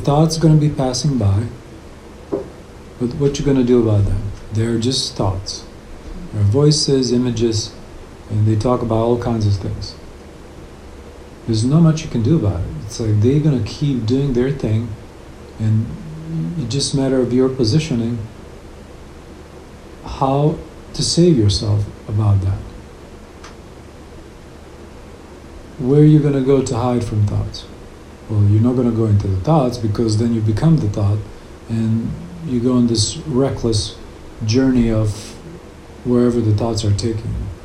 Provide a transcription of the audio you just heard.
thoughts are going to be passing by, but what you're going to do about them? They're just thoughts. They're voices, images, and they talk about all kinds of things. There's not much you can do about it. It's like they're going to keep doing their thing, and it's just a matter of your positioning how to save yourself about that. Where are you going to go to hide from thoughts? Well, you're not going to go into the thoughts because then you become the thought and you go on this reckless journey of wherever the thoughts are taking you.